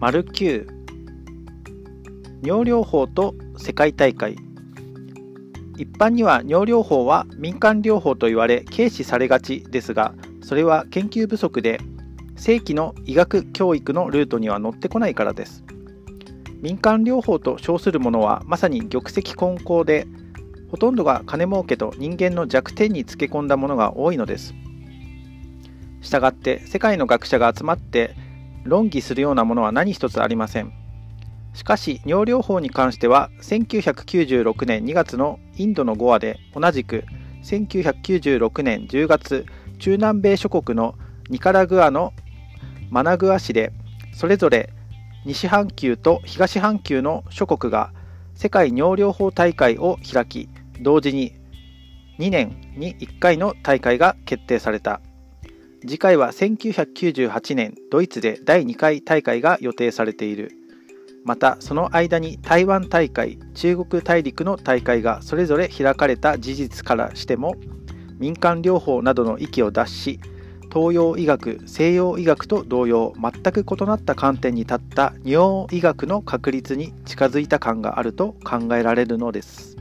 丸9尿療法と世界大会。一般には尿療法は民間療法と言われ軽視されがちですがそれは研究不足で正規の医学教育のルートには乗ってこないからです。民間療法と称するものはまさに玉石混交でほとんどが金儲けと人間の弱点につけ込んだものが多いのです。したがって世界の学者が集まって論議するようなものは何一つありません。しかし尿療法に関しては1996年2月のインドのゴアで同じく1996年10月中南米諸国のニカラグアのマナグア市でそれぞれ西半球と東半球の諸国が世界尿療法大会を開き同時に2年に1回の大会が決定された。次回は1998年ドイツで第2回大会が予定されているまたその間に台湾大会中国大陸の大会がそれぞれ開かれた事実からしても民間療法などの域を脱し東洋医学西洋医学と同様全く異なった観点に立った尿医学の確立に近づいた感があると考えられるのです。